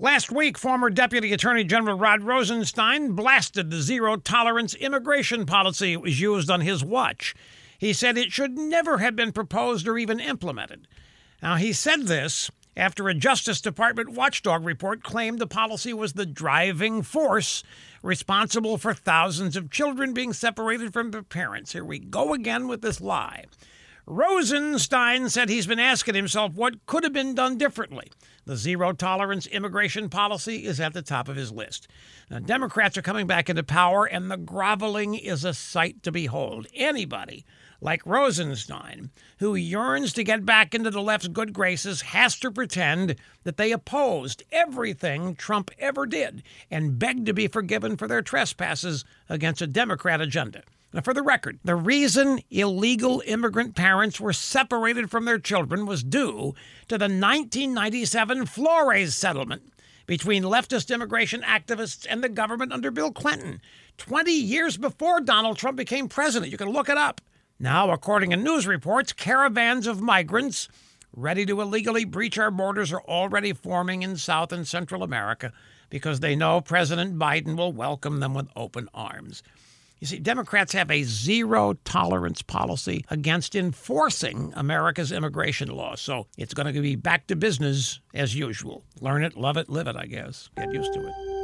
Last week, former Deputy Attorney General Rod Rosenstein blasted the zero tolerance immigration policy it was used on his watch. He said it should never have been proposed or even implemented. Now, he said this after a Justice Department watchdog report claimed the policy was the driving force responsible for thousands of children being separated from their parents. Here we go again with this lie. Rosenstein said he's been asking himself what could have been done differently. The zero tolerance immigration policy is at the top of his list. Now, Democrats are coming back into power, and the groveling is a sight to behold. Anybody like Rosenstein, who yearns to get back into the left's good graces, has to pretend that they opposed everything Trump ever did and beg to be forgiven for their trespasses against a Democrat agenda. Now, for the record, the reason illegal immigrant parents were separated from their children was due to the 1997 Flores settlement between leftist immigration activists and the government under Bill Clinton, 20 years before Donald Trump became president. You can look it up. Now, according to news reports, caravans of migrants ready to illegally breach our borders are already forming in South and Central America because they know President Biden will welcome them with open arms. You see, Democrats have a zero tolerance policy against enforcing America's immigration law. So it's going to be back to business as usual. Learn it, love it, live it, I guess. Get used to it.